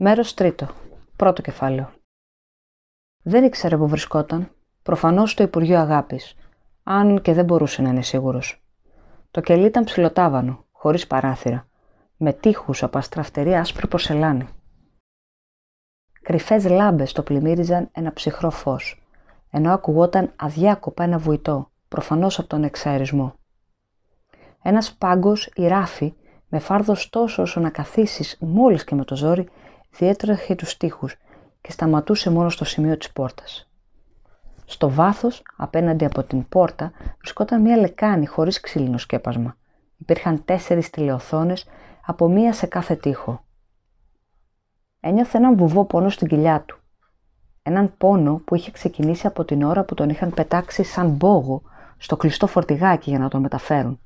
Μέρος τρίτο. Πρώτο κεφάλαιο. Δεν ήξερε που βρισκόταν. Προφανώς στο Υπουργείο Αγάπης. Αν και δεν μπορούσε να είναι σίγουρος. Το κελί ήταν ψηλοτάβανο, χωρίς παράθυρα. Με τείχους από αστραφτερή άσπρη πορσελάνη. Κρυφές λάμπες το πλημμύριζαν ένα ψυχρό φως, ενώ ακουγόταν αδιάκοπα ένα βουητό, προφανώς από τον εξαερισμό. Ένας πάγκος ή ράφι, με φάρδος τόσο όσο να καθίσεις μόλις και με το ζόρι, διέτρεχε τους τοίχους και σταματούσε μόνο στο σημείο της πόρτας. Στο βάθος, απέναντι από την πόρτα, βρισκόταν μια λεκάνη χωρίς ξύλινο σκέπασμα. Υπήρχαν τέσσερις τηλεοθόνες από μία σε κάθε τοίχο. Ένιωθε έναν βουβό πόνο στην κοιλιά του. Έναν πόνο που είχε ξεκινήσει από την ώρα που τον είχαν πετάξει σαν μπόγο στο κλειστό φορτηγάκι για να τον μεταφέρουν.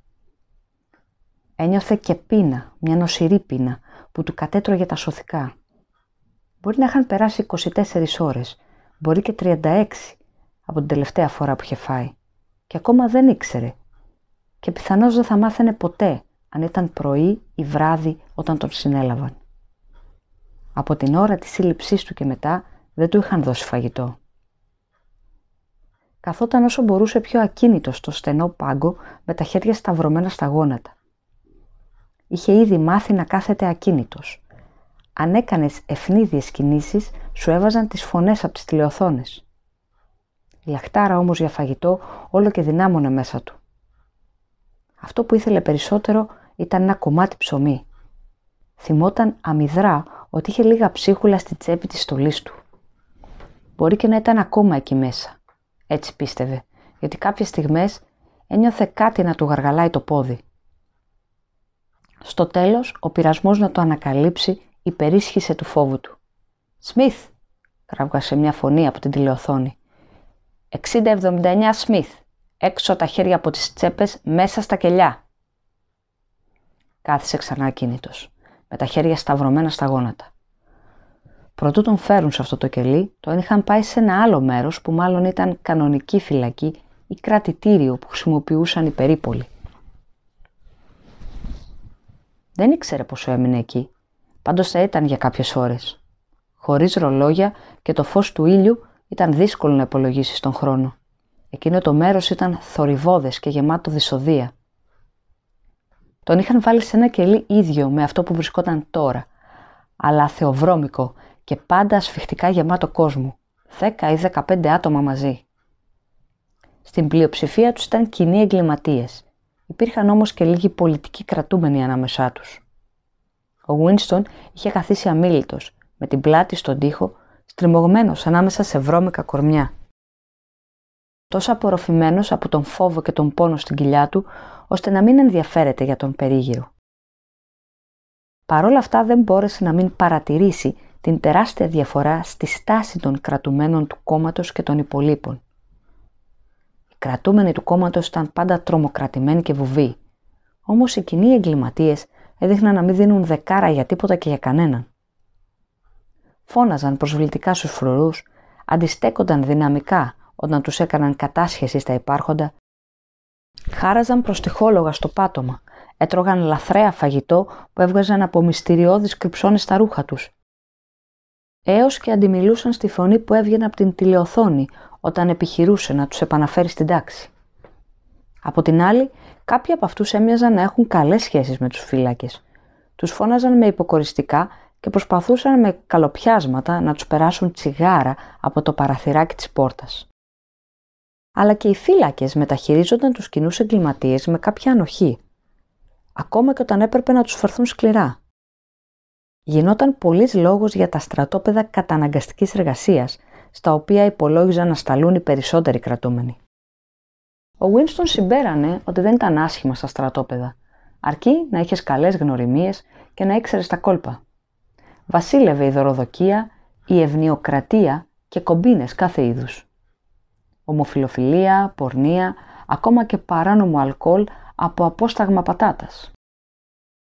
Ένιωθε και πείνα, μια νοσηρή πείνα που του κατέτρωγε τα σωθικά. Μπορεί να είχαν περάσει 24 ώρες, μπορεί και 36 από την τελευταία φορά που είχε φάει. Και ακόμα δεν ήξερε. Και πιθανώς δεν θα μάθαινε ποτέ αν ήταν πρωί ή βράδυ όταν τον συνέλαβαν. Από την ώρα της σύλληψής του και μετά δεν του είχαν δώσει φαγητό. Καθόταν όσο μπορούσε πιο ακίνητο στο στενό πάγκο με τα χέρια σταυρωμένα στα γόνατα. Είχε ήδη μάθει να κάθεται ακίνητος. Αν έκανες ευνίδιες κινήσεις, σου έβαζαν τις φωνές από τις τηλεοθόνες. Η λαχτάρα όμως για φαγητό όλο και δυνάμωνε μέσα του. Αυτό που ήθελε περισσότερο ήταν ένα κομμάτι ψωμί. Θυμόταν αμυδρά ότι είχε λίγα ψίχουλα στη τσέπη της στολής του. Μπορεί και να ήταν ακόμα εκεί μέσα. Έτσι πίστευε, γιατί κάποιες στιγμές ένιωθε κάτι να του γαργαλάει το πόδι. Στο τέλος, ο πειρασμός να το ανακαλύψει υπερίσχυσε του φόβου του. «Σμιθ», κράβγασε μια φωνή από την τηλεοθόνη. «60-79 Σμιθ, έξω τα χέρια από τις τσέπες, μέσα στα κελιά». Κάθισε ξανά κίνητος, με τα χέρια σταυρωμένα στα γόνατα. Προτού τον φέρουν σε αυτό το κελί, τον είχαν πάει σε ένα άλλο μέρος που μάλλον ήταν κανονική φυλακή ή κρατητήριο που χρησιμοποιούσαν οι περίπολοι. Δεν ήξερε πόσο έμεινε εκεί, πάντως θα ήταν για κάποιες ώρες. Χωρίς ρολόγια και το φως του ήλιου ήταν δύσκολο να υπολογίσεις τον χρόνο. Εκείνο το μέρος ήταν θορυβόδες και γεμάτο δυσοδεία. Τον είχαν βάλει σε ένα κελί ίδιο με αυτό που βρισκόταν τώρα, αλλά θεοβρώμικο και πάντα ασφιχτικά γεμάτο κόσμο, 10 ή 15 άτομα μαζί. Στην πλειοψηφία τους ήταν κοινοί εγκληματίες. Υπήρχαν όμως και λίγοι πολιτικοί κρατούμενοι ανάμεσά τους. Ο Winston είχε καθίσει αμήλυτος, με την πλάτη στον τοίχο, στριμωγμένος ανάμεσα σε βρώμικα κορμιά. Τόσο απορροφημένος από τον φόβο και τον πόνο στην κοιλιά του, ώστε να μην ενδιαφέρεται για τον περίγυρο. Παρ' όλα αυτά δεν μπόρεσε να μην παρατηρήσει την τεράστια διαφορά στη στάση των κρατουμένων του κόμματος και των υπολείπων. Οι κρατούμενοι του κόμματος ήταν πάντα τρομοκρατημένοι και βουβοί, όμως οι κοινοί εγκληματίες έδειχναν να μην δίνουν δεκάρα για τίποτα και για κανέναν. Φώναζαν προσβλητικά στους φρουρούς, αντιστέκονταν δυναμικά όταν τους έκαναν κατάσχεση στα υπάρχοντα, χάραζαν προστιχόλογα στο πάτωμα, έτρωγαν λαθρέα φαγητό που έβγαζαν από μυστηριώδεις κρυψώνες στα ρούχα τους έως και αντιμιλούσαν στη φωνή που έβγαινε από την τηλεοθόνη όταν επιχειρούσε να τους επαναφέρει στην τάξη. Από την άλλη, κάποιοι από αυτούς έμοιαζαν να έχουν καλές σχέσεις με τους φύλακες. Τους φώναζαν με υποκοριστικά και προσπαθούσαν με καλοπιάσματα να τους περάσουν τσιγάρα από το παραθυράκι της πόρτας. Αλλά και οι φύλακες μεταχειρίζονταν τους κοινούς εγκληματίες με κάποια ανοχή, ακόμα και όταν έπρεπε να τους φερθούν σκληρά. Γινόταν πολλή λόγος για τα στρατόπεδα καταναγκαστικής εργασίας, στα οποία υπολόγιζαν να σταλούν οι περισσότεροι κρατούμενοι. Ο Winston συμπέρανε ότι δεν ήταν άσχημα στα στρατόπεδα, αρκεί να είχες καλές γνωριμίες και να ήξερες τα κόλπα. Βασίλευε η δωροδοκία, η ευνοιοκρατία και κομπίνες κάθε είδους. Ομοφιλοφιλία, πορνεία, ακόμα και παράνομο αλκοόλ από απόσταγμα πατάτας.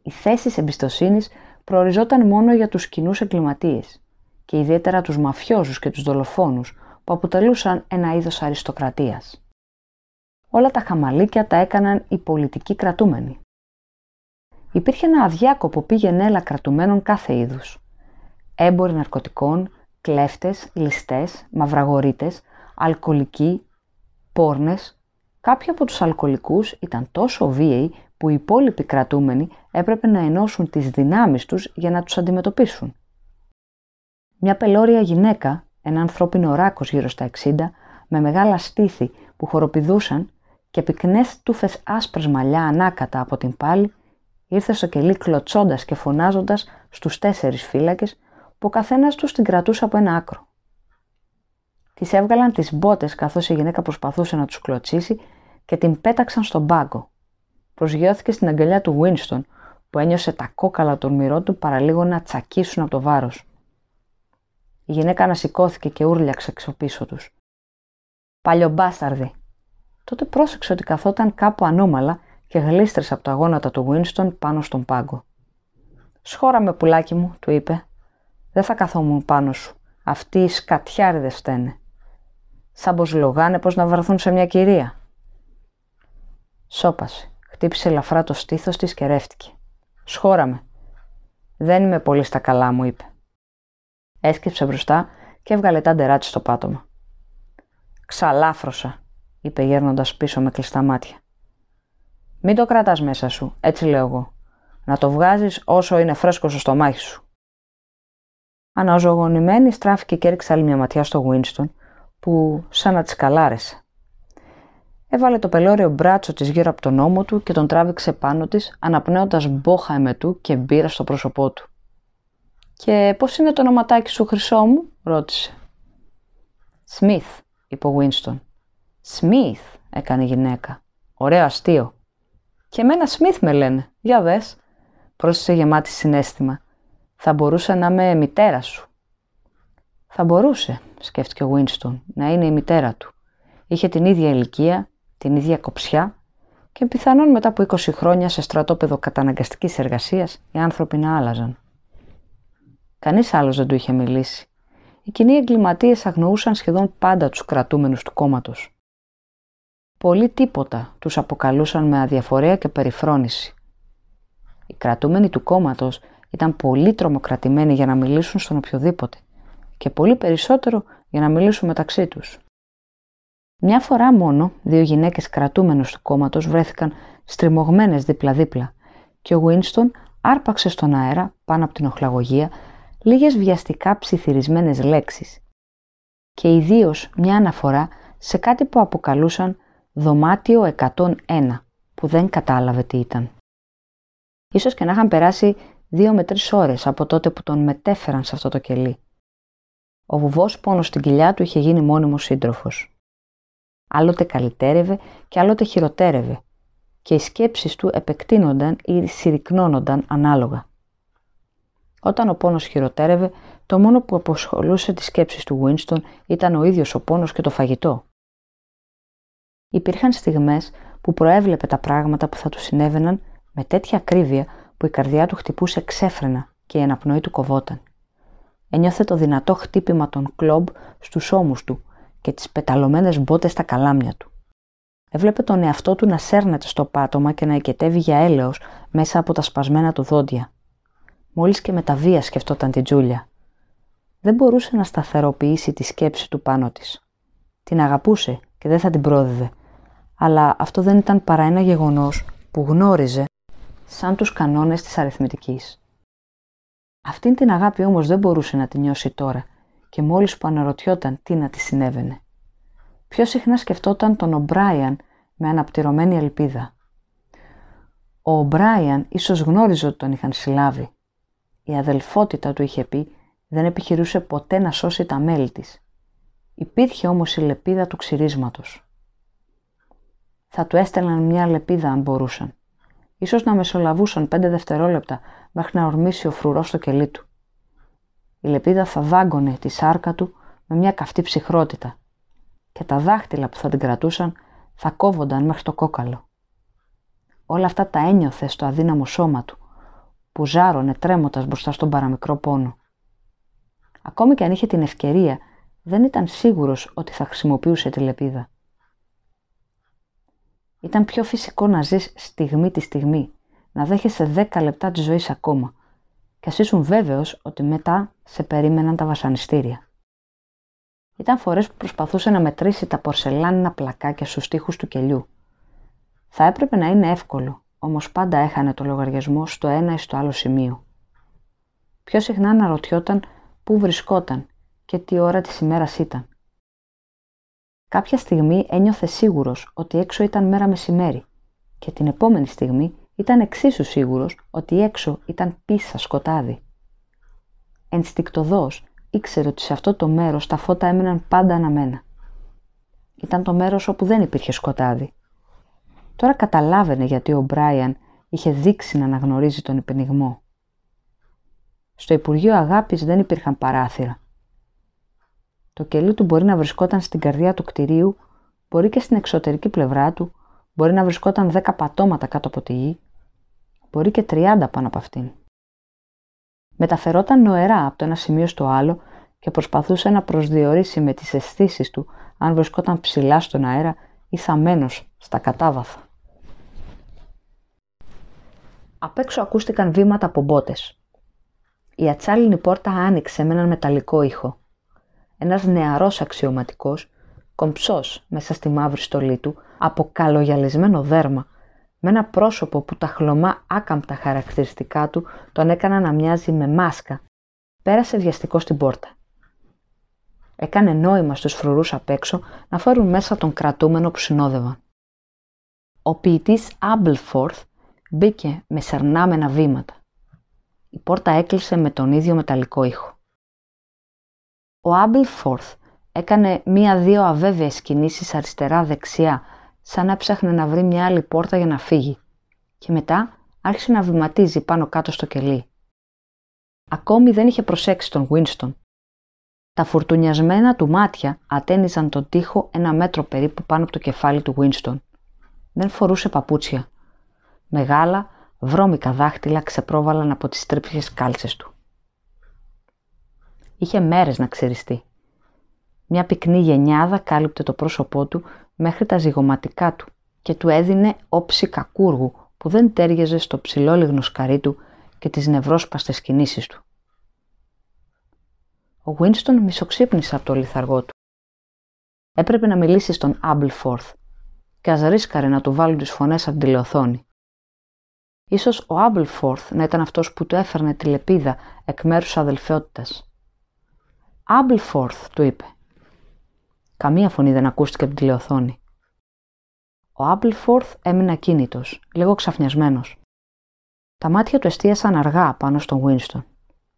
Οι θέσεις εμπιστοσύνης προοριζόταν μόνο για τους κοινούς εγκληματίες και ιδιαίτερα τους μαφιόζους και τους δολοφόνους που αποτελούσαν ένα είδος αριστοκρατίας. Όλα τα χαμαλίκια τα έκαναν οι πολιτικοί κρατούμενοι. Υπήρχε ένα αδιάκοπο πήγαινε έλα κρατουμένων κάθε είδους. έμποροι ναρκωτικών, κλέφτες, ληστές, μαυραγορείτες, αλκοολικοί, πόρνες. Κάποιοι από τους αλκοολικούς ήταν τόσο βίαιοι που οι υπόλοιποι κρατούμενοι έπρεπε να ενώσουν τις δυνάμεις τους για να τους αντιμετωπίσουν. Μια πελώρια γυναίκα, ένα ανθρώπινο ράκος γύρω στα 60, με μεγάλα στήθη που χοροπηδούσαν και πυκνές τούφες άσπρες μαλλιά ανάκατα από την πάλη, ήρθε στο κελί κλωτσώντας και φωνάζοντας στους τέσσερις φύλακες που ο καθένας τους την κρατούσε από ένα άκρο. Τη έβγαλαν τις μπότες καθώς η γυναίκα προσπαθούσε να τους κλωτσίσει και την πέταξαν στον πάγκο. Προσγειώθηκε στην αγκαλιά του Winston που ένιωσε τα κόκαλα των μυρών του παραλίγο να τσακίσουν από το βάρος. Η γυναίκα ανασηκώθηκε και ούρλιαξε εξωπίσω τους. Παλιομπάσταρδη. Τότε πρόσεξε ότι καθόταν κάπου ανώμαλα και γλίστρεσε από τα γόνατα του Winston πάνω στον πάγκο. «Σχώρα με πουλάκι μου», του είπε. «Δεν θα καθόμουν πάνω σου. Αυτοί οι σκατιάριδες φταίνε. Σαν πως λογάνε πως να βρεθούν σε μια κυρία». Σώπασε. Χτύπησε ελαφρά το στήθος της και ρεύτηκε. «Σχώρα «Δεν είμαι πολύ στα καλά», μου είπε. Έσκυψε μπροστά και έβγαλε τα ντερά στο πάτωμα. «Ξαλάφρωσα», είπε γέρνοντας πίσω με κλειστά μάτια. Μην το κρατάς μέσα σου, έτσι λέω εγώ. Να το βγάζεις όσο είναι φρέσκο στο στομάχι σου. Αναζωογονημένη στράφηκε και έριξε άλλη μια ματιά στο Winston, που σαν να της καλάρεσε. Έβαλε το πελώριο μπράτσο της γύρω από τον ώμο του και τον τράβηξε πάνω της, αναπνέοντας μπόχα εμετού και μπύρα στο πρόσωπό του. «Και πώς είναι το ονοματάκι σου, χρυσό μου» ρώτησε. «Σμιθ», είπε ο Winston. «Σμιθ», έκανε η γυναίκα. «Ωραίο αστείο». Και εμένα Σμιθ με λένε. Για δες. Πρόσθεσε γεμάτη συνέστημα. Θα μπορούσε να είμαι μητέρα σου. Θα μπορούσε, σκέφτηκε ο Winston, να είναι η μητέρα του. Είχε την ίδια ηλικία, την ίδια κοψιά και πιθανόν μετά από 20 χρόνια σε στρατόπεδο καταναγκαστικής εργασίας οι άνθρωποι να άλλαζαν. Κανείς άλλος δεν του είχε μιλήσει. Οι κοινοί εγκληματίες αγνοούσαν σχεδόν πάντα τους κρατούμενους του κόμματος. Πολύ τίποτα τους αποκαλούσαν με αδιαφορία και περιφρόνηση. Οι κρατούμενοι του κόμματος ήταν πολύ τρομοκρατημένοι για να μιλήσουν στον οποιοδήποτε και πολύ περισσότερο για να μιλήσουν μεταξύ τους. Μια φορά μόνο δύο γυναίκες κρατούμενους του κόμματος βρέθηκαν στριμωγμένες δίπλα-δίπλα και ο Winston άρπαξε στον αέρα πάνω από την οχλαγωγία λίγες βιαστικά ψιθυρισμένες λέξεις και ιδίως μια αναφορά σε κάτι που αποκαλούσαν δωμάτιο 101 που δεν κατάλαβε τι ήταν. Ίσως και να είχαν περάσει δύο με τρεις ώρες από τότε που τον μετέφεραν σε αυτό το κελί. Ο βουβός πάνω στην κοιλιά του είχε γίνει μόνιμος σύντροφος. Άλλοτε καλυτέρευε και άλλοτε χειροτέρευε και οι σκέψεις του επεκτείνονταν ή συρρυκνώνονταν ανάλογα. Όταν ο πόνος χειροτέρευε, το μόνο που αποσχολούσε τις σκέψεις του Winston ήταν ο ίδιος ο πόνος και το φαγητό. Υπήρχαν στιγμές που προέβλεπε τα πράγματα που θα του συνέβαιναν με τέτοια ακρίβεια που η καρδιά του χτυπούσε ξέφρενα και η αναπνοή του κοβόταν. Ένιωθε το δυνατό χτύπημα των κλόμπ στους ώμους του και τις πεταλωμένες μπότες στα καλάμια του. Έβλεπε τον εαυτό του να σέρνεται στο πάτωμα και να οικετεύει για έλεος μέσα από τα σπασμένα του δόντια. Μόλις και με τα βία σκεφτόταν την Τζούλια. Δεν μπορούσε να σταθεροποιήσει τη σκέψη του πάνω της. Την αγαπούσε και δεν θα την πρόδιδε, αλλά αυτό δεν ήταν παρά ένα γεγονός που γνώριζε σαν τους κανόνες της αριθμητικής. Αυτήν την αγάπη όμως δεν μπορούσε να την νιώσει τώρα και μόλις που αναρωτιόταν τι να της συνέβαινε. Πιο συχνά σκεφτόταν τον Ομπράιαν με αναπτυρωμένη ελπίδα. Ο Ομπράιαν ίσως γνώριζε ότι τον είχαν συλλάβει. Η αδελφότητα του είχε πει δεν επιχειρούσε ποτέ να σώσει τα μέλη της. Υπήρχε όμως η λεπίδα του ξυρίσματος. Θα του έστελναν μια λεπίδα αν μπορούσαν. Ίσως να μεσολαβούσαν πέντε δευτερόλεπτα μέχρι να ορμήσει ο φρουρός στο κελί του. Η λεπίδα θα δάγκωνε τη σάρκα του με μια καυτή ψυχρότητα και τα δάχτυλα που θα την κρατούσαν θα κόβονταν μέχρι το κόκαλο. Όλα αυτά τα ένιωθε στο αδύναμο σώμα του, που ζάρωνε τρέμοντας μπροστά στον παραμικρό πόνο. Ακόμη και αν είχε την ευκαιρία, δεν ήταν σίγουρος ότι θα χρησιμοποιούσε τη λεπίδα. Ήταν πιο φυσικό να ζεις στιγμή τη στιγμή, να δέχεσαι δέκα λεπτά της ζωής ακόμα, και ας ήσουν βέβαιος ότι μετά σε περίμεναν τα βασανιστήρια. Ήταν φορές που προσπαθούσε να μετρήσει τα πορσελάνινα πλακάκια στους τοίχους του κελιού. Θα έπρεπε να είναι εύκολο, όμως πάντα έχανε το λογαριασμό στο ένα ή στο άλλο σημείο. Πιο συχνά αναρωτιόταν πού βρισκόταν και τι ώρα της ημέρας ήταν. Κάποια στιγμή ένιωθε σίγουρος ότι έξω ήταν μέρα μεσημέρι και την επόμενη στιγμή ήταν εξίσου σίγουρος ότι έξω ήταν πίσα σκοτάδι. Ενστικτοδός ήξερε ότι σε αυτό το μέρος τα φώτα έμεναν πάντα αναμένα. Ήταν το μέρος όπου δεν υπήρχε σκοτάδι. Τώρα καταλάβαινε γιατί ο Μπράιαν είχε δείξει να αναγνωρίζει τον υπενιγμό. Στο Υπουργείο Αγάπης δεν υπήρχαν παράθυρα. Το κελί του μπορεί να βρισκόταν στην καρδιά του κτηρίου, μπορεί και στην εξωτερική πλευρά του, μπορεί να βρισκόταν δέκα πατώματα κάτω από τη γη, μπορεί και τριάντα πάνω από αυτήν. Μεταφερόταν νοερά από το ένα σημείο στο άλλο και προσπαθούσε να προσδιορίσει με τις αισθήσεις του αν βρισκόταν ψηλά στον αέρα ή θαμένος στα κατάβαθα. Απ' έξω ακούστηκαν βήματα από μπότες. Η ατσάλινη πόρτα άνοιξε με έναν μεταλλικό ήχο. Ένας νεαρός αξιωματικός, κομψός μέσα στη μαύρη στολή του, από καλογιαλισμένο δέρμα, με ένα πρόσωπο που τα χλωμά άκαμπτα χαρακτηριστικά του τον έκαναν να μοιάζει με μάσκα, πέρασε βιαστικό στην πόρτα. Έκανε νόημα στους φρουρούς απ' έξω να φέρουν μέσα τον κρατούμενο που συνόδευαν. Ο ποιητής Άμπλφορθ μπήκε με σερνάμενα βήματα. Η πόρτα έκλεισε με τον ίδιο μεταλλικό ήχο. Ο Άμπλφορθ έκανε μία-δύο αβέβαιες κινήσεις αριστερά-δεξιά σαν να ψάχνε να βρει μια άλλη πόρτα για να φύγει και μετά άρχισε να βηματίζει πάνω κάτω στο κελί. Ακόμη δεν είχε προσέξει τον Winston. Τα φουρτουνιασμένα του μάτια ατένιζαν τον τοίχο ένα μέτρο περίπου πάνω από το κεφάλι του Winston. Δεν φορούσε παπούτσια. Μεγάλα, βρώμικα δάχτυλα ξεπρόβαλαν από τις τρίπιες κάλτσες του. Είχε μέρες να ξεριστεί. Μια πυκνή γενιάδα κάλυπτε το πρόσωπό του μέχρι τα ζυγωματικά του και του έδινε όψη κακούργου που δεν τέριαζε στο ψηλό σκαρί του και τις νευρόσπαστες κινήσεις του. Ο Winston μισοξύπνησε από το λιθαργό του. Έπρεπε να μιλήσει στον Άμπλφορθ και ας ρίσκαρε να του βάλουν τις φωνές από την τηλεοθόνη. Ίσως ο Άμπλφορθ να ήταν αυτός που του έφερνε τη λεπίδα εκ μέρους αδελφαιότητας. «Άμπλφορθ», του είπε. Καμία φωνή δεν ακούστηκε από την τηλεοθόνη. Ο Άμπλφορθ έμεινε ακίνητος, λίγο ξαφνιασμένος. Τα μάτια του εστίασαν αργά πάνω στον Βίνστον.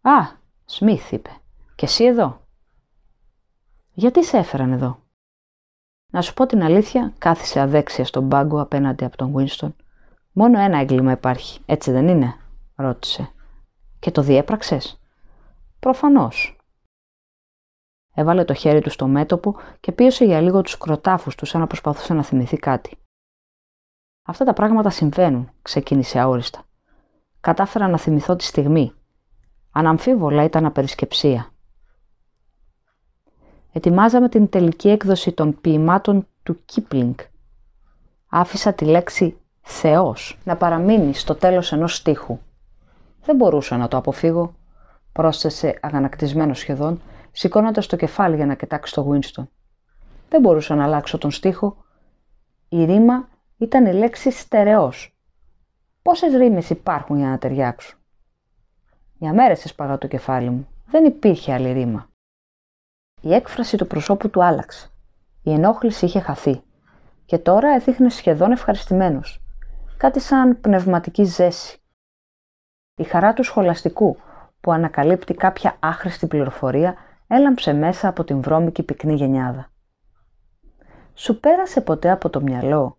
Α, Σμιθ, είπε. Και εσύ εδώ. Γιατί σε έφεραν εδώ; Να σου πω την αλήθεια, κάθισε αδέξια στον πάγκο απέναντι από τον Βίνστον. Μόνο ένα έγκλημα υπάρχει, έτσι δεν είναι, ρώτησε. Και το διέπραξες; Προφανώς, Έβαλε το χέρι του στο μέτωπο και πίωσε για λίγο τους κροτάφους του σαν να προσπαθούσε να θυμηθεί κάτι. Αυτά τα πράγματα συμβαίνουν, ξεκίνησε αόριστα. Κατάφερα να θυμηθώ τη στιγμή. Αναμφίβολα ήταν απερισκεψία. Ετοιμάζαμε την τελική έκδοση των ποιημάτων του Κίπλινγκ. Άφησα τη λέξη «Θεός» να παραμείνει στο τέλος ενός στίχου. Δεν μπορούσα να το αποφύγω, πρόσθεσε αγανακτισμένος σχεδόν σηκώνοντας το κεφάλι για να κοιτάξει το Winston. Δεν μπορούσα να αλλάξω τον στίχο. Η ρήμα ήταν η λέξη στερεός. Πόσες ρήμες υπάρχουν για να ταιριάξουν. Για μέρες έσπαγα το κεφάλι μου. Δεν υπήρχε άλλη ρήμα. Η έκφραση του προσώπου του άλλαξε. Η ενόχληση είχε χαθεί. Και τώρα έδειχνε σχεδόν ευχαριστημένος. Κάτι σαν πνευματική ζέση. Η χαρά του σχολαστικού που ανακαλύπτει κάποια άχρηστη πληροφορία έλαμψε μέσα από την βρώμικη πυκνή γενιάδα. «Σου πέρασε ποτέ από το μυαλό»,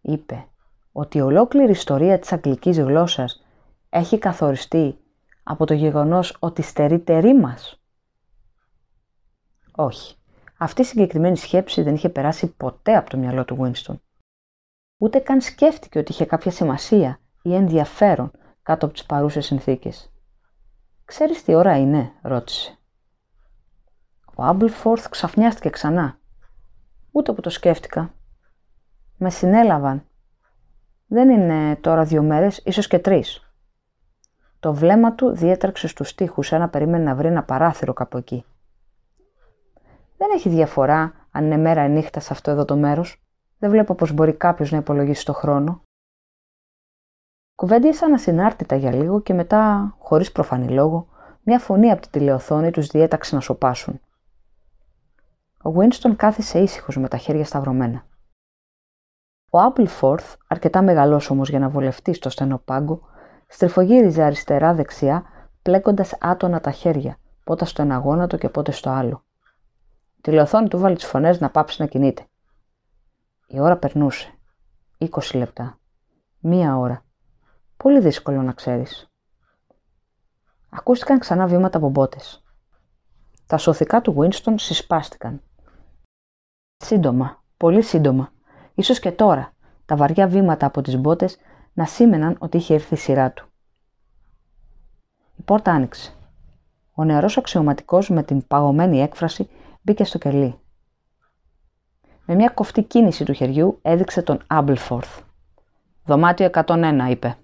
είπε, «ότι η ολόκληρη ιστορία της αγγλικής γλώσσας έχει καθοριστεί από το γεγονός ότι στερείται ρήμας». Όχι. Αυτή η συγκεκριμένη σκέψη δεν είχε περάσει ποτέ από το μυαλό του Winston. Ούτε καν σκέφτηκε ότι είχε κάποια σημασία ή ενδιαφέρον κάτω από τις παρούσες συνθήκες. «Ξέρεις τι ώρα είναι» ρώτησε. Ο Άμπλφορθ ξαφνιάστηκε ξανά. Ούτε που το σκέφτηκα. Με συνέλαβαν. Δεν είναι τώρα δύο μέρες, ίσως και τρεις. Το βλέμμα του διέτρεξε στους τοίχους σαν να περίμενε να βρει ένα παράθυρο κάπου εκεί. Δεν έχει διαφορά αν είναι μέρα ή νύχτα σε αυτό εδώ το μέρος. Δεν βλέπω πως μπορεί κάποιος να υπολογίσει το χρόνο. Κουβέντιασαν ασυνάρτητα για λίγο και μετά, χωρίς προφανή λόγο, μια φωνή από τη τηλεοθόνη τους διέταξε να σοπάσουν. Ο Winston κάθισε ήσυχος με τα χέρια σταυρωμένα. Ο Άπλφορθ, αρκετά μεγαλός όμως για να βολευτεί στο στενό πάγκο, στριφογύριζε αριστερά-δεξιά, πλέκοντας άτονα τα χέρια, πότε στο ένα γόνατο και πότε στο άλλο. Η τηλεοθόνη του βάλει τις φωνές να πάψει να κινείται. Η ώρα περνούσε. 20 λεπτά. Μία ώρα. Πολύ δύσκολο να ξέρεις. Ακούστηκαν ξανά βήματα από μπότες. Τα σωθικά του Winston συσπάστηκαν. Σύντομα, πολύ σύντομα, ίσως και τώρα, τα βαριά βήματα από τις μπότες να σήμαιναν ότι είχε έρθει η σειρά του. Η πόρτα άνοιξε. Ο νεαρός αξιωματικός με την παγωμένη έκφραση μπήκε στο κελί. Με μια κοφτή κίνηση του χεριού έδειξε τον Άμπλφορθ. «Δωμάτιο 101», είπε.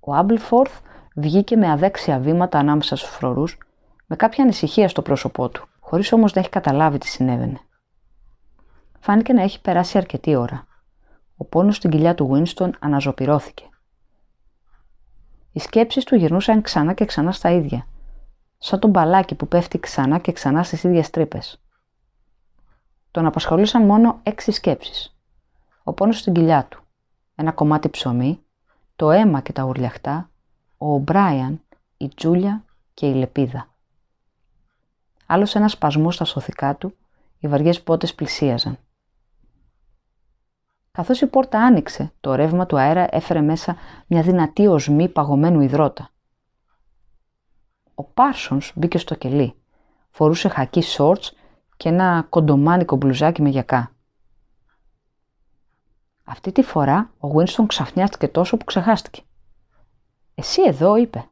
Ο Άμπλφορθ βγήκε με αδέξια βήματα ανάμεσα στους φρορούς, με κάποια ανησυχία στο πρόσωπό του, χωρίς όμως να έχει καταλάβει τι συνέβαινε. Φάνηκε να έχει περάσει αρκετή ώρα. Ο πόνος στην κοιλιά του Winston αναζωπυρώθηκε. Οι σκέψεις του γυρνούσαν ξανά και ξανά στα ίδια, σαν τον μπαλάκι που πέφτει ξανά και ξανά στις ίδιες τρύπες. Τον απασχολούσαν μόνο έξι σκέψεις. Ο πόνος στην κοιλιά του, ένα κομμάτι ψωμί, το αίμα και τα ουρλιαχτά, ο Μπράιαν, η Τζούλια και η Λεπίδα. Άλλος ένας σπασμός στα σωθικά του, οι βαριές πότες πλησίαζαν. Καθώς η πόρτα άνοιξε, το ρεύμα του αέρα έφερε μέσα μια δυνατή οσμή παγωμένου υδρότα. Ο Πάρσονς μπήκε στο κελί. Φορούσε χακί σόρτς και ένα κοντομάνικο μπλουζάκι με γιακά. Αυτή τη φορά ο Γουίνστον ξαφνιάστηκε τόσο που ξεχάστηκε. «Εσύ εδώ» είπε.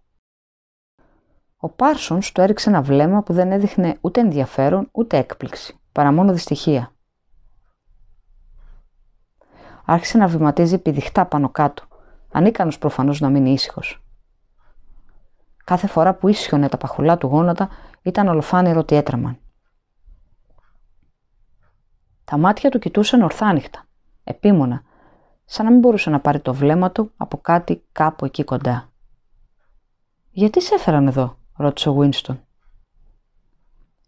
Ο Πάρσονς του έριξε ένα βλέμμα που δεν έδειχνε ούτε ενδιαφέρον ούτε έκπληξη, παρά μόνο δυστυχία άρχισε να βηματίζει πηδιχτά πάνω κάτω, ανίκανος προφανώς να μείνει ήσυχος. Κάθε φορά που ίσιονε τα παχουλά του γόνατα ήταν ολοφάνερο ότι έτρεμαν. Τα μάτια του κοιτούσαν ορθάνυχτα, επίμονα, σαν να μην μπορούσε να πάρει το βλέμμα του από κάτι κάπου εκεί κοντά. «Γιατί σε έφεραν εδώ» ρώτησε ο Βίνστον.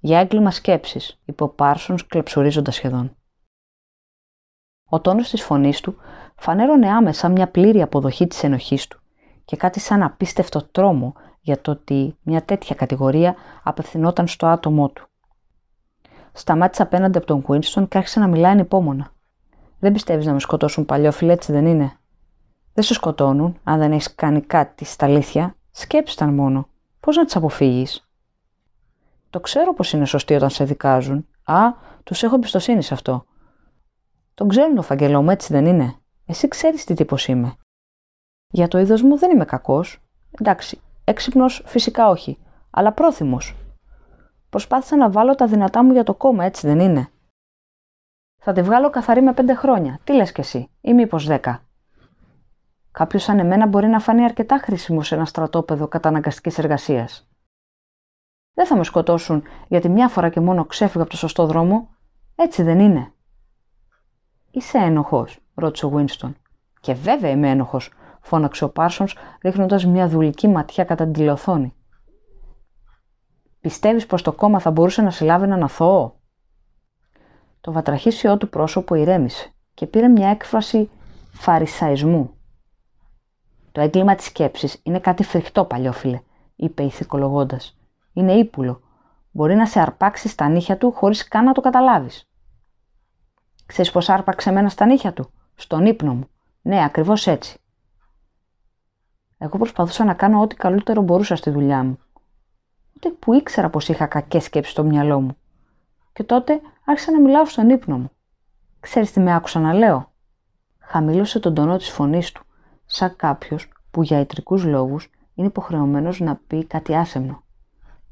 «Για έγκλημα σκέψης», είπε ο Πάρσονς κλεψουρίζοντας σχεδόν. Ο τόνος της φωνής του φανέρωνε άμεσα μια πλήρη αποδοχή της ενοχής του και κάτι σαν απίστευτο τρόμο για το ότι μια τέτοια κατηγορία απευθυνόταν στο άτομό του. Σταμάτησε απέναντι από τον Κουίνστον και άρχισε να μιλάει ανυπόμονα. Δεν πιστεύεις να με σκοτώσουν παλιό έτσι δεν είναι; Δεν σε σκοτώνουν, αν δεν έχεις κάνει κάτι στα αλήθεια. Σκέψταν μόνο. Πώς να τις αποφύγεις; Το ξέρω πως είναι σωστοί όταν σε δικάζουν. Α, τους έχω εμπιστοσύνη σε αυτό. Τον ξέρουν το φαγγελό μου, έτσι δεν είναι; Εσύ ξέρεις τι τύπος είμαι. Για το είδος μου δεν είμαι κακός. Εντάξει, έξυπνος φυσικά όχι, αλλά πρόθυμος. Προσπάθησα να βάλω τα δυνατά μου για το κόμμα, έτσι δεν είναι; Θα τη βγάλω καθαρή με πέντε χρόνια. Τι λες κι εσύ, ή μήπως δέκα; Κάποιος σαν εμένα μπορεί να φανεί αρκετά χρήσιμος σε ένα στρατόπεδο καταναγκαστικής εργασίας. Δεν θα με σκοτώσουν γιατί μια φορά και μόνο ξέφυγα από το σωστό δρόμο. Έτσι δεν είναι; Είσαι ένοχος, ρώτησε ο Βίνστον. Και βέβαια είμαι ένοχος, φώναξε ο Πάρσον, ρίχνοντας μια δουλική ματιά κατά την τηλεοθόνη. Πιστεύεις πως το κόμμα θα μπορούσε να συλλάβει έναν αθώο; Το βατραχίσιό του πρόσωπο ηρέμησε και πήρε μια έκφραση φαρισαϊσμού. Το έγκλημα της σκέψης είναι κάτι φρικτό, παλιόφιλε, είπε ηθικολογώντας. Είναι ύπουλο. Μπορεί να σε αρπάξει στα νύχια του χωρίς καν να το καταλάβεις. Ξέρεις πως άρπαξε μένα στα νύχια του, στον ύπνο μου. Ναι, ακριβώς έτσι. Εγώ προσπαθούσα να κάνω ό,τι καλύτερο μπορούσα στη δουλειά μου. Ούτε που ήξερα πως είχα κακές σκέψεις στο μυαλό μου. Και τότε άρχισα να μιλάω στον ύπνο μου. Ξέρεις τι με άκουσα να λέω; Χαμήλωσε τον τόνο της φωνής του, σαν κάποιος που για ιτρικούς λόγους είναι υποχρεωμένος να πει κάτι άσεμνο.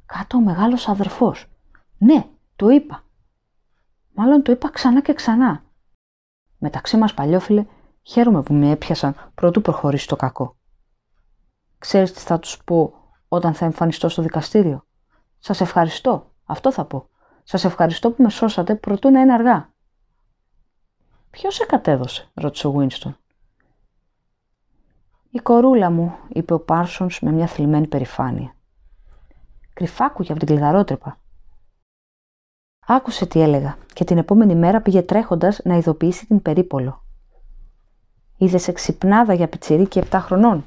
Κάτω ο μεγάλος αδερφός. Ναι, το είπα. Μάλλον το είπα ξανά και ξανά. Μεταξύ μας παλιόφιλε, χαίρομαι που με έπιασαν πρωτού προχωρήσει το κακό. Ξέρεις τι θα τους πω όταν θα εμφανιστώ στο δικαστήριο; Σας ευχαριστώ. Αυτό θα πω. Σας ευχαριστώ που με σώσατε προτού να είναι αργά. Ποιος σε κατέδωσε, ρώτησε ο Βίνστον. Η κορούλα μου, είπε ο Πάρσονς με μια θλιμμένη περηφάνεια. Κρυφάκου από την κλειδαρότρυπα. Άκουσε τι έλεγα και την επόμενη μέρα πήγε τρέχοντας να ειδοποιήσει την περίπολο. Είδες σε ξυπνάδα για πιτσιρίκι 7 χρονών.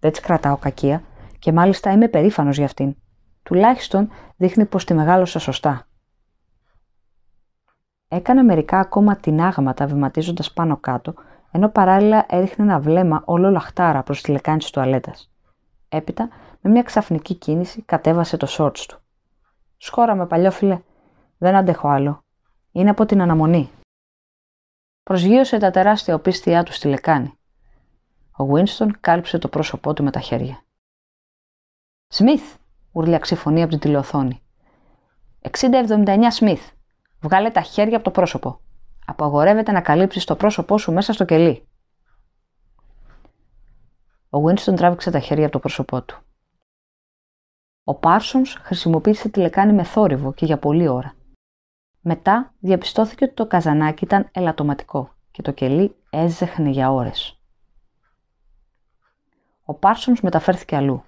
Δεν της κρατάω κακία και μάλιστα είμαι περήφανος για αυτήν. Τουλάχιστον δείχνει πως τη μεγάλωσα σωστά. Έκανα μερικά ακόμα τινάγματα βηματίζοντας πάνω κάτω, ενώ παράλληλα έριχνε ένα βλέμμα όλο λαχτάρα προς τη λεκάνη της τουαλέτας. Έπειτα, με μια ξαφνική κίνηση, κατέβασε το σόρτ του. Συγχώρα με παλιόφιλε, δεν αντέχω άλλο. Είναι από την αναμονή. Προσγείωσε τα τεράστια οπίσθια του στη λεκάνη. Ο Βίνστον κάλυψε το πρόσωπό του με τα χέρια. Σμιθ, ούρλιαξε η φωνή από την τηλεοθόνη. 60-79 Σμιθ. Βγάλε τα χέρια από το πρόσωπο. Απαγορεύεται να καλύψεις το πρόσωπό σου μέσα στο κελί. Ο Βίνστον τράβηξε τα χέρια από το πρόσωπό του. Ο Πάρσον χρησιμοποίησε τη λεκάνη με θόρυβο και για πολλή ώρα. Μετά διαπιστώθηκε ότι το καζανάκι ήταν ελαττωματικό και το κελί έζεχνε για ώρες. Ο Πάρσονς μεταφέρθηκε αλλού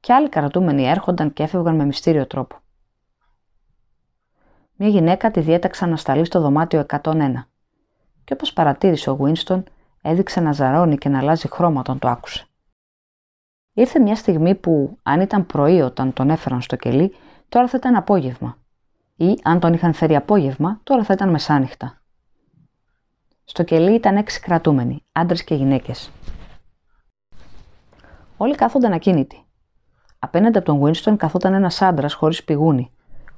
και άλλοι κρατούμενοι έρχονταν και έφευγαν με μυστήριο τρόπο. Μια γυναίκα τη διέταξαν να σταλεί στο δωμάτιο 101 και όπως παρατήρησε ο Βίνστον έδειξε να ζαρώνει και να αλλάζει χρώμα όταν το άκουσε. Ήρθε μια στιγμή που αν ήταν πρωί όταν τον έφεραν στο κελί, τώρα θα ήταν απόγευμα ή αν τον είχαν φέρει απόγευμα, τώρα θα ήταν μεσάνυχτα. Στο κελί ήταν έξι κρατούμενοι, άντρες και γυναίκες. Όλοι κάθονταν ακίνητοι. Απέναντι από τον Winston καθόταν ένας άντρας χωρίς πηγούνι,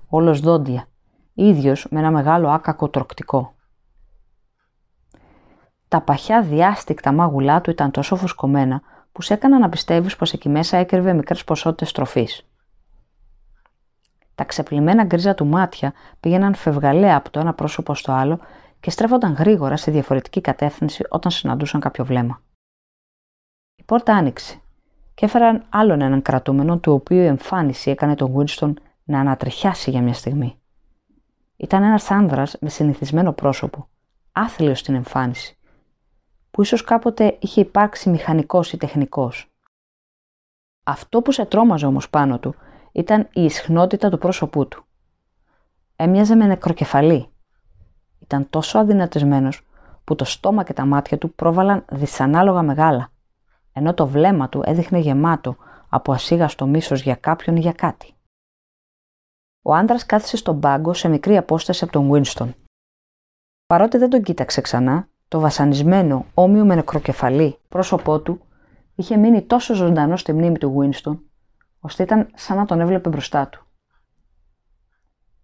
όλος δόντια, ίδιος με ένα μεγάλο άκακο τροκτικό. Τα παχιά διάστηκτα μάγουλά του ήταν τόσο φουσκωμένα που σε έκαναν να πιστεύεις πως εκεί μέσα έκρυβε μικρές ποσότητες τροφής. Τα ξεπλημμένα γκρίζα του μάτια πήγαιναν φευγαλέα από το ένα πρόσωπο στο άλλο και στρέφονταν γρήγορα σε διαφορετική κατεύθυνση όταν συναντούσαν κάποιο βλέμμα. Η πόρτα άνοιξε και έφεραν άλλον έναν κρατούμενο, του οποίου η εμφάνιση έκανε τον Winston να ανατριχιάσει για μια στιγμή. Ήταν ένας άνδρας με συνηθισμένο πρόσωπο, άθλιος στην εμφάνιση, που ίσως κάποτε είχε υπάρξει μηχανικός ή τεχνικός. Αυτό που σε τρόμαζε όμως πάνω του ήταν η ισχνότητα του πρόσωπού του. Έμοιαζε με νεκροκεφαλή. Ήταν τόσο αδυνατισμένος που το στόμα και τα μάτια του πρόβαλαν δυσανάλογα μεγάλα, ενώ το βλέμμα του έδειχνε γεμάτο από ασίγαστο μίσος για κάποιον ή για κάτι. Ο άντρας κάθισε στον πάγκο σε μικρή απόσταση από τον Winston. Παρότι δεν τον κοίταξε ξανά, το βασανισμένο, όμοιο με νεκροκεφαλή πρόσωπό του είχε μείνει τόσο ζωντανό στη μνήμη του Winston ώστε ήταν σαν να τον έβλεπε μπροστά του.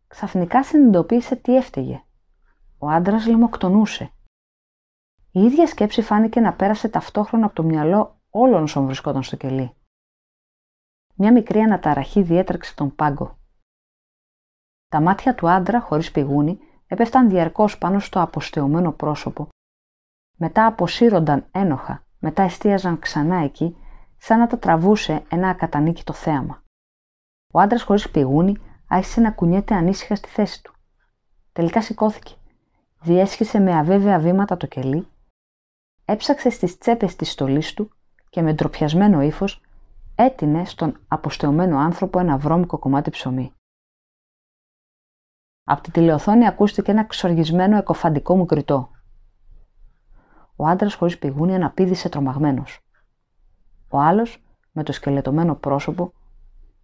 Ξαφνικά συνειδητοποίησε τι έφταιγε. Ο άντρας λιμοκτονούσε. Η ίδια σκέψη φάνηκε να πέρασε ταυτόχρονα από το μυαλό όλων όσων βρισκόταν στο κελί. Μια μικρή αναταραχή διέτρεξε τον πάγκο. Τα μάτια του άντρα, χωρίς πηγούνι, έπεφταν διαρκώς πάνω στο αποστεωμένο πρόσωπο. Μετά αποσύρονταν ένοχα, μετά εστίαζαν ξανά εκεί σαν να τα τραβούσε ένα ακατανίκητο θέαμα. Ο άντρας χωρίς πηγούνι άρχισε να κουνιέται ανήσυχα στη θέση του. Τελικά σηκώθηκε. Διέσχισε με αβέβαια βήματα το κελί, έψαξε στις τσέπες της στολής του και με ντροπιασμένο ύφος έτεινε στον αποστεωμένο άνθρωπο ένα βρώμικο κομμάτι ψωμί. Από τη τηλεοθόνη ακούστηκε ένα ξοργισμένο εκοφαντικό μου κριτό. Ο άντρας χωρίς πηγούνι αναπήδησε τρομαγμένος. Ο άλλος, με το σκελετωμένο πρόσωπο,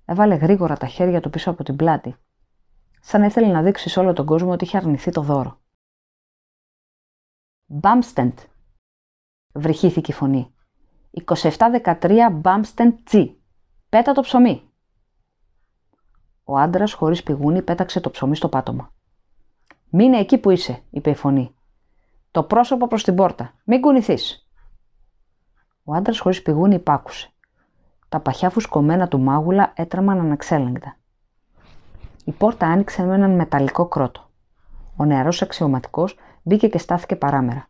έβαλε γρήγορα τα χέρια του πίσω από την πλάτη, σαν ήθελε να δείξει σε όλο τον κόσμο ότι είχε αρνηθεί το δώρο. Μπάμστεντ, βρυχήθηκε η φωνή. 27-13 Μπάμστεντ Τζι. Πέτα το ψωμί. Ο άντρας χωρίς πηγούνι πέταξε το ψωμί στο πάτωμα. Μείνε εκεί που είσαι, είπε η φωνή. Το πρόσωπο προς την πόρτα. Μην κουνηθείς. Ο άντρας χωρίς πηγούνι υπάκουσε. Τα παχιά φουσκωμένα του μάγουλα έτραμαν αναξέλεγκτα. Η πόρτα άνοιξε με έναν μεταλλικό κρότο. Ο νεαρός αξιωματικός μπήκε και στάθηκε παράμερα.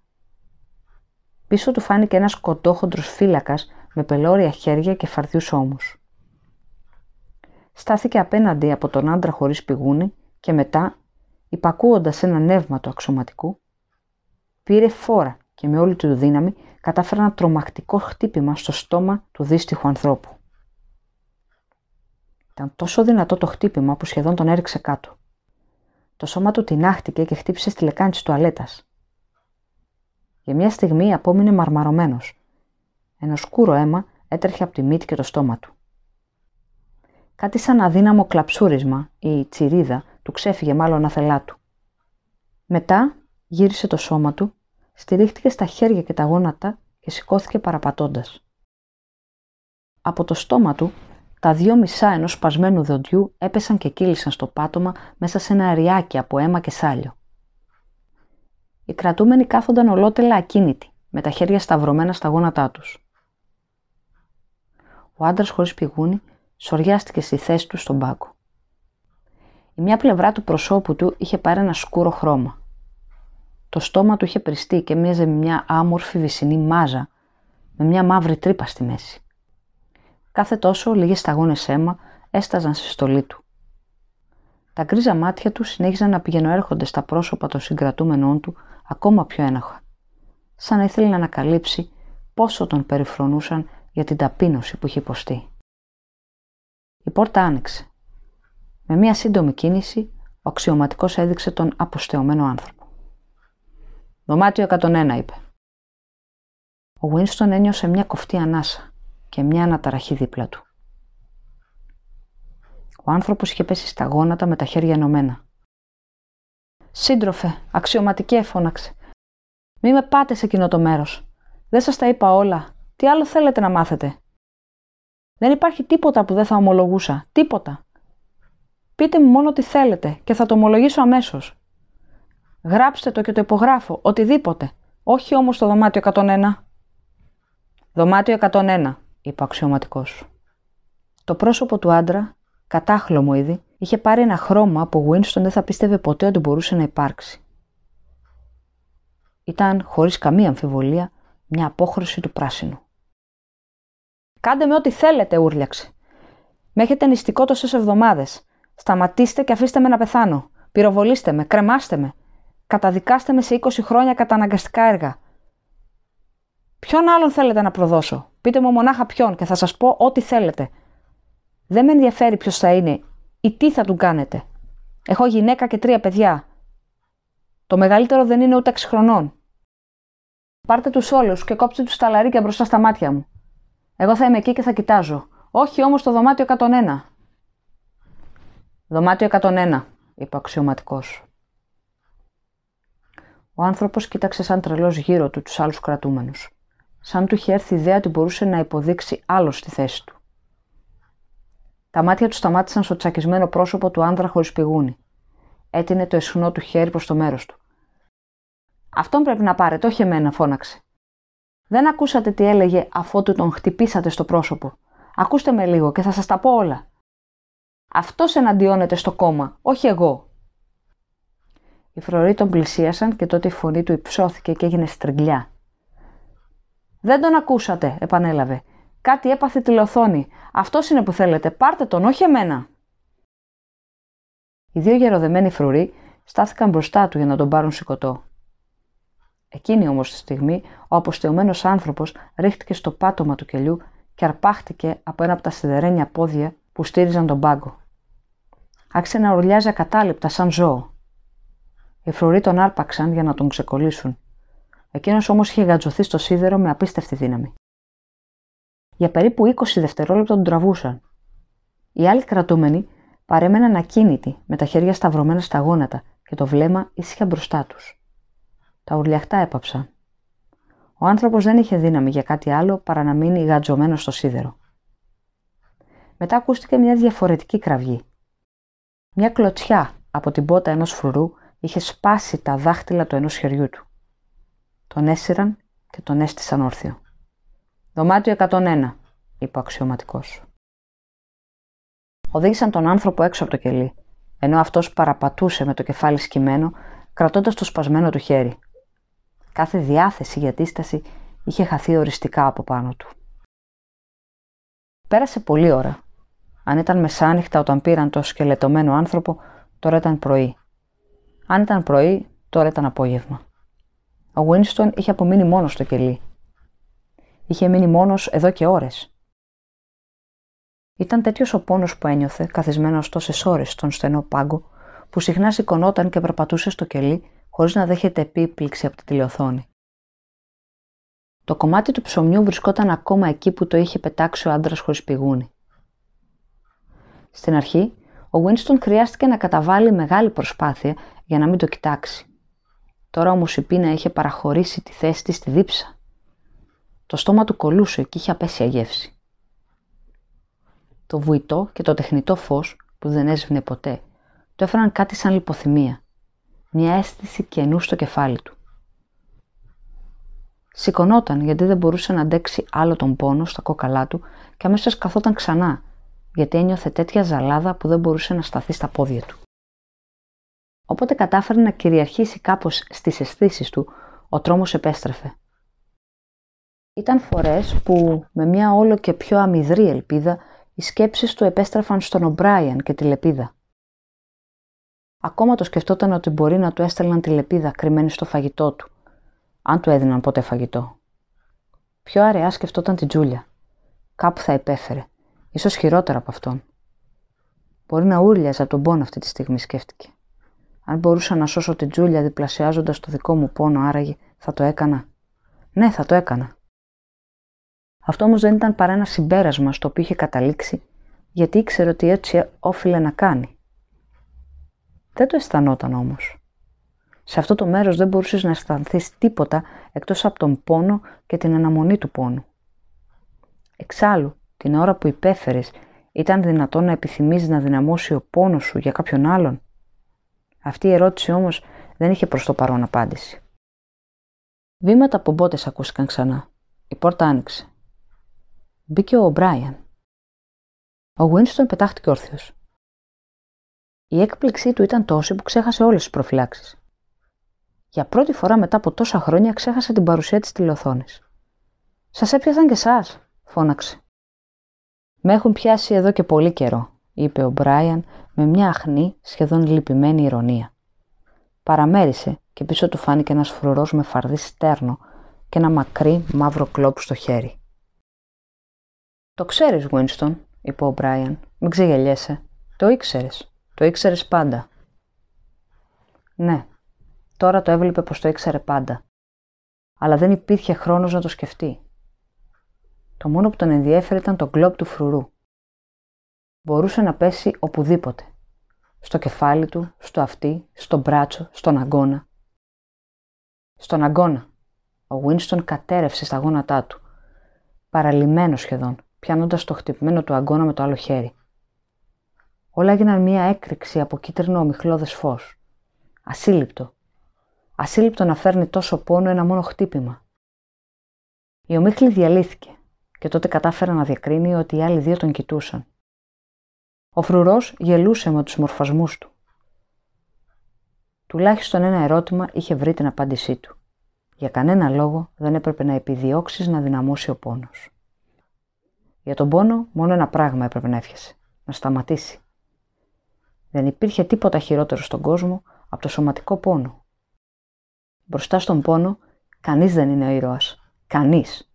Πίσω του φάνηκε ένας κοντόχοντρο φύλακας με πελώρια χέρια και φαρδιούς ώμους. Στάθηκε απέναντι από τον άντρα χωρίς πηγούνι και μετά, υπακούοντας ένα νεύμα του αξιωματικού, πήρε φόρα και με όλη του δύναμη κατάφερε ένα τρομακτικό χτύπημα στο στόμα του δύστιχου ανθρώπου. Ήταν τόσο δυνατό το χτύπημα που σχεδόν τον έριξε κάτω. Το σώμα του τεινάχτηκε και χτύπησε στη λεκάνη της τουαλέτας. Για μια στιγμή απόμεινε μαρμαρωμένος. Ένα σκούρο αίμα έτρεχε από τη μύτη και το στόμα του. Κάτι σαν αδύναμο κλαψούρισμα ή τσιρίδα του ξέφυγε μάλλον αθελά του. Μετά γύρισε το σώμα του, στηρίχτηκε στα χέρια και τα γόνατα και σηκώθηκε παραπατώντας. Από το στόμα του τα δυο μισά ενός σπασμένου δοντιού έπεσαν και κύλησαν στο πάτωμα μέσα σε ένα αριάκι από αίμα και σάλιο. Οι κρατούμενοι κάθονταν ολότελα ακίνητοι, με τα χέρια σταυρωμένα στα γόνατά τους. Ο άντρας χωρίς πηγούνι σοριάστηκε στη θέση του στον πάγκο. Η μια πλευρά του προσώπου του είχε πάρει ένα σκούρο χρώμα. Το στόμα του είχε πριστεί και μοίαζε με μια άμορφη βυσινή μάζα με μια μαύρη τρύπα στη μέση. Κάθε τόσο λίγε σταγόνες αίμα έσταζαν στη στολή του. Τα γκρίζα μάτια του συνέχιζαν να πηγαινοέρχονται στα πρόσωπα των συγκρατούμενών του ακόμα πιο ένοχα. Σαν να ήθελε να ανακαλύψει πόσο τον περιφρονούσαν για την ταπείνωση που είχε υποστεί. Η πόρτα άνοιξε. Με μία σύντομη κίνηση, ο αξιωματικός έδειξε τον αποστεωμένο άνθρωπο. Δωμάτιο 101, είπε. Ο Βίνστον ένιωσε μια κοφτή ανάσα και μια αναταραχή δίπλα του. Ο άνθρωπος είχε πέσει στα γόνατα με τα χέρια ενωμένα. Σύντροφε, αξιωματικέ, φώναξε. Μη με πάτε σε εκείνο το μέρος. Δεν σας τα είπα όλα. Τι άλλο θέλετε να μάθετε; Δεν υπάρχει τίποτα που δεν θα ομολογούσα. Τίποτα. Πείτε μου μόνο τι θέλετε και θα το ομολογήσω αμέσως. Γράψτε το και το υπογράφω. Οτιδήποτε. Όχι όμως το δωμάτιο 101. Δωμάτιο 101 είπε ο αξιωματικός. Το πρόσωπο του άντρα, κατάχλωμο ήδη, είχε πάρει ένα χρώμα που ο Winston δεν θα πίστευε ποτέ ότι μπορούσε να υπάρξει. Ήταν, χωρίς καμία αμφιβολία, μια απόχρωση του πράσινου. «Κάντε με ό,τι θέλετε», ούρλιαξε. «Με έχετε νηστικό τόσες εβδομάδες. Σταματήστε και αφήστε με να πεθάνω. Πυροβολήστε με, κρεμάστε με. Καταδικάστε με σε 20 χρόνια καταναγκαστικά έργα. Ποιον άλλον θέλετε να προδώσω; Πείτε μου μονάχα ποιον και θα σας πω ό,τι θέλετε. Δεν με ενδιαφέρει ποιος θα είναι ή τι θα του κάνετε. Έχω γυναίκα και τρία παιδιά. Το μεγαλύτερο δεν είναι ούτε 6 χρονών. Πάρτε τους όλους και κόψτε τους τα λαρίκια μπροστά στα μάτια μου. Εγώ θα είμαι εκεί και θα κοιτάζω. Όχι όμως το δωμάτιο 101. Δωμάτιο 101, είπε ο αξιωματικός. Ο άνθρωπος κοίταξε σαν τρελός γύρω του τους άλλους κρατούμενους σαν του είχε έρθει η ιδέα ότι μπορούσε να υποδείξει άλλο στη θέση του. Τα μάτια του σταμάτησαν στο τσακισμένο πρόσωπο του άνδρα χωρίς πηγούνι. Έτεινε το εσουνό του χέρι προς το μέρος του. Αυτόν πρέπει να πάρετε, όχι εμένα, φώναξε. Δεν ακούσατε τι έλεγε αφότου τον χτυπήσατε στο πρόσωπο. Ακούστε με λίγο και θα σας τα πω όλα. Αυτός εναντιώνεται στο κόμμα, όχι εγώ. Οι φροροί τον πλησίασαν και τότε η φωνή του υψώθηκε και έγινε στριγκλιά. Δεν τον ακούσατε, επανέλαβε. Κάτι έπαθε τηλεοθόνη. Αυτός είναι που θέλετε. Πάρτε τον, όχι εμένα. Οι δύο γεροδεμένοι φρουροί στάθηκαν μπροστά του για να τον πάρουν σηκωτό. Εκείνη όμως τη στιγμή ο αποστεωμένος άνθρωπος ρίχτηκε στο πάτωμα του κελιού και αρπάχτηκε από ένα από τα σιδερένια πόδια που στήριζαν τον πάγκο. Άρχισε να ουρλιάζει ακατάληπτα σαν ζώο. Οι φρουροί τον άρπαξαν για να τον ξεκολλήσουν. Εκείνος όμως είχε γατζωθεί στο σίδερο με απίστευτη δύναμη. Για περίπου 20 δευτερόλεπτα τον τραβούσαν. Οι άλλοι κρατούμενοι παρέμεναν ακίνητοι, με τα χέρια σταυρωμένα στα γόνατα και το βλέμμα ήσυχα μπροστά τους. Τα ουρλιαχτά έπαψαν. Ο άνθρωπος δεν είχε δύναμη για κάτι άλλο παρά να μείνει γατζωμένος στο σίδερο. Μετά ακούστηκε μια διαφορετική κραυγή. Μια κλωτσιά από την πότα ενός φρουρού είχε σπάσει τα δάχτυλα του ενός χεριού του. Τον έσυραν και τον έστησαν όρθιο. Δωμάτιο 101, είπε ο αξιωματικός. Οδήγησαν τον άνθρωπο έξω από το κελί, ενώ αυτός παραπατούσε με το κεφάλι σκυμμένο, κρατώντας το σπασμένο του χέρι. Κάθε διάθεση για αντίσταση είχε χαθεί οριστικά από πάνω του. Πέρασε πολλή ώρα. Αν ήταν μεσάνυχτα όταν πήραν το σκελετωμένο άνθρωπο, τώρα ήταν πρωί. Αν ήταν πρωί, τώρα ήταν απόγευμα. Ο Winston είχε απομείνει μόνος στο κελί. Είχε μείνει μόνος εδώ και ώρες. Ήταν τέτοιος ο πόνος που ένιωθε, καθισμένος τόσες ώρες στον στενό πάγκο, που συχνά σηκωνόταν και περπατούσε στο κελί χωρίς να δέχεται επίπληξη από τη τηλεοθόνη. Το κομμάτι του ψωμιού βρισκόταν ακόμα εκεί που το είχε πετάξει ο άντρας χωρίς πηγούνι. Στην αρχή, ο Winston χρειάστηκε να καταβάλει μεγάλη προσπάθεια για να μην το κοιτάξει. Τώρα όμως η πείνα είχε παραχωρήσει τη θέση της στη δίψα. Το στόμα του κολούσε και είχε απέσια γεύση. Το βουητό και το τεχνητό φως που δεν έσβηνε ποτέ το έφεραν κάτι σαν λιποθυμία. Μια αίσθηση κενού στο κεφάλι του. Σηκωνόταν γιατί δεν μπορούσε να αντέξει άλλο τον πόνο στα κόκαλά του και αμέσως καθόταν ξανά γιατί ένιωθε τέτοια ζαλάδα που δεν μπορούσε να σταθεί στα πόδια του. Όποτε κατάφερε να κυριαρχήσει κάπως στις αισθήσεις του, ο τρόμος επέστρεφε. Ήταν φορές που με μια όλο και πιο αμυδρή ελπίδα οι σκέψεις του επέστρεφαν στον Ομπράιαν και τη λεπίδα. Ακόμα το σκεφτόταν ότι μπορεί να του έστελναν τη λεπίδα κρυμμένη στο φαγητό του, αν του έδιναν ποτέ φαγητό. Πιο αραιά σκεφτόταν την Τζούλια. Κάπου θα υπέφερε, ίσως χειρότερα από αυτόν. Μπορεί να ούρλιαζε από τον πόνο αυτή τη στιγμή, σκέφτηκε. Αν μπορούσα να σώσω την Τζούλια διπλασιάζοντας το δικό μου πόνο, άραγε θα το έκανα. Ναι, θα το έκανα. Αυτό όμως δεν ήταν παρά ένα συμπέρασμα στο οποίο είχε καταλήξει, γιατί ήξερε ότι έτσι όφιλε να κάνει. Δεν το αισθανόταν όμως. Σε αυτό το μέρος δεν μπορούσες να αισθανθείς τίποτα εκτός από τον πόνο και την αναμονή του πόνου. Εξάλλου, την ώρα που υπέφερες, ήταν δυνατόν να επιθυμείς να δυναμώσει ο πόνος σου για κάποιον άλλον; Αυτή η ερώτηση όμως δεν είχε προς το παρόν απάντηση. Βήματα από μπότες ακούστηκαν ξανά. Η πόρτα άνοιξε. Μπήκε ο Μπράιαν. Ο Γουίνστον πετάχτηκε όρθιος. Η έκπληξή του ήταν τόση που ξέχασε όλες τις προφυλάξεις. Για πρώτη φορά μετά από τόσα χρόνια ξέχασε την παρουσία της τηλεοθόνης. «Σας έπιασαν και εσάς», φώναξε. «Με έχουν πιάσει εδώ και πολύ καιρό», είπε ο Μπράιαν με μια αχνή, σχεδόν λυπημένη ηρωνία. Παραμέρισε και πίσω του φάνηκε ένας φρουρός με φαρδί στέρνο και ένα μακρύ μαύρο κλόπ στο χέρι. Το ξέρεις, Winston, είπε ο Μπράιαν. Μην ξεγελιέσαι. Το ήξερες. Το ήξερες πάντα. Ναι, τώρα το έβλεπε πως το ήξερε πάντα. Αλλά δεν υπήρχε χρόνος να το σκεφτεί. Το μόνο που τον ενδιέφερε ήταν το γκλόπ του φρουρού. Μπορούσε να πέσει οπουδήποτε. Στο κεφάλι του, στο αυτί, στο μπράτσο, στον αγκώνα. Στον αγκώνα. Ο Winston κατέρευσε στα γόνατά του. Παραλυμένο σχεδόν πιάνοντας το χτυπημένο του αγκώνα με το άλλο χέρι. Όλα έγιναν μία έκρηξη από κίτρινο ομιχλώδες φως. Ασύλληπτο. Ασύλληπτο να φέρνει τόσο πόνο ένα μόνο χτύπημα. Η ομίχλη διαλύθηκε και τότε κατάφερα να διακρίνει ότι οι άλλοι δύο τον κοιτούσαν. Ο φρουρός γελούσε με τους μορφασμούς του. Τουλάχιστον ένα ερώτημα είχε βρει την απάντησή του. Για κανένα λόγο δεν έπρεπε να επιδιώξεις να δυναμώσει ο πόνος. Για τον πόνο μόνο ένα πράγμα έπρεπε να έφιασε. Να σταματήσει. Δεν υπήρχε τίποτα χειρότερο στον κόσμο από το σωματικό πόνο. Μπροστά στον πόνο, κανείς δεν είναι ο ήρωας. Κανείς.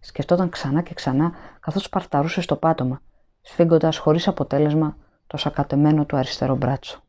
Σκεφτόταν ξανά και ξανά καθώς παρταρούσε στο πάτωμα, σφίγγοντας χωρίς αποτέλεσμα το σακατεμένο του αριστερό μπράτσο.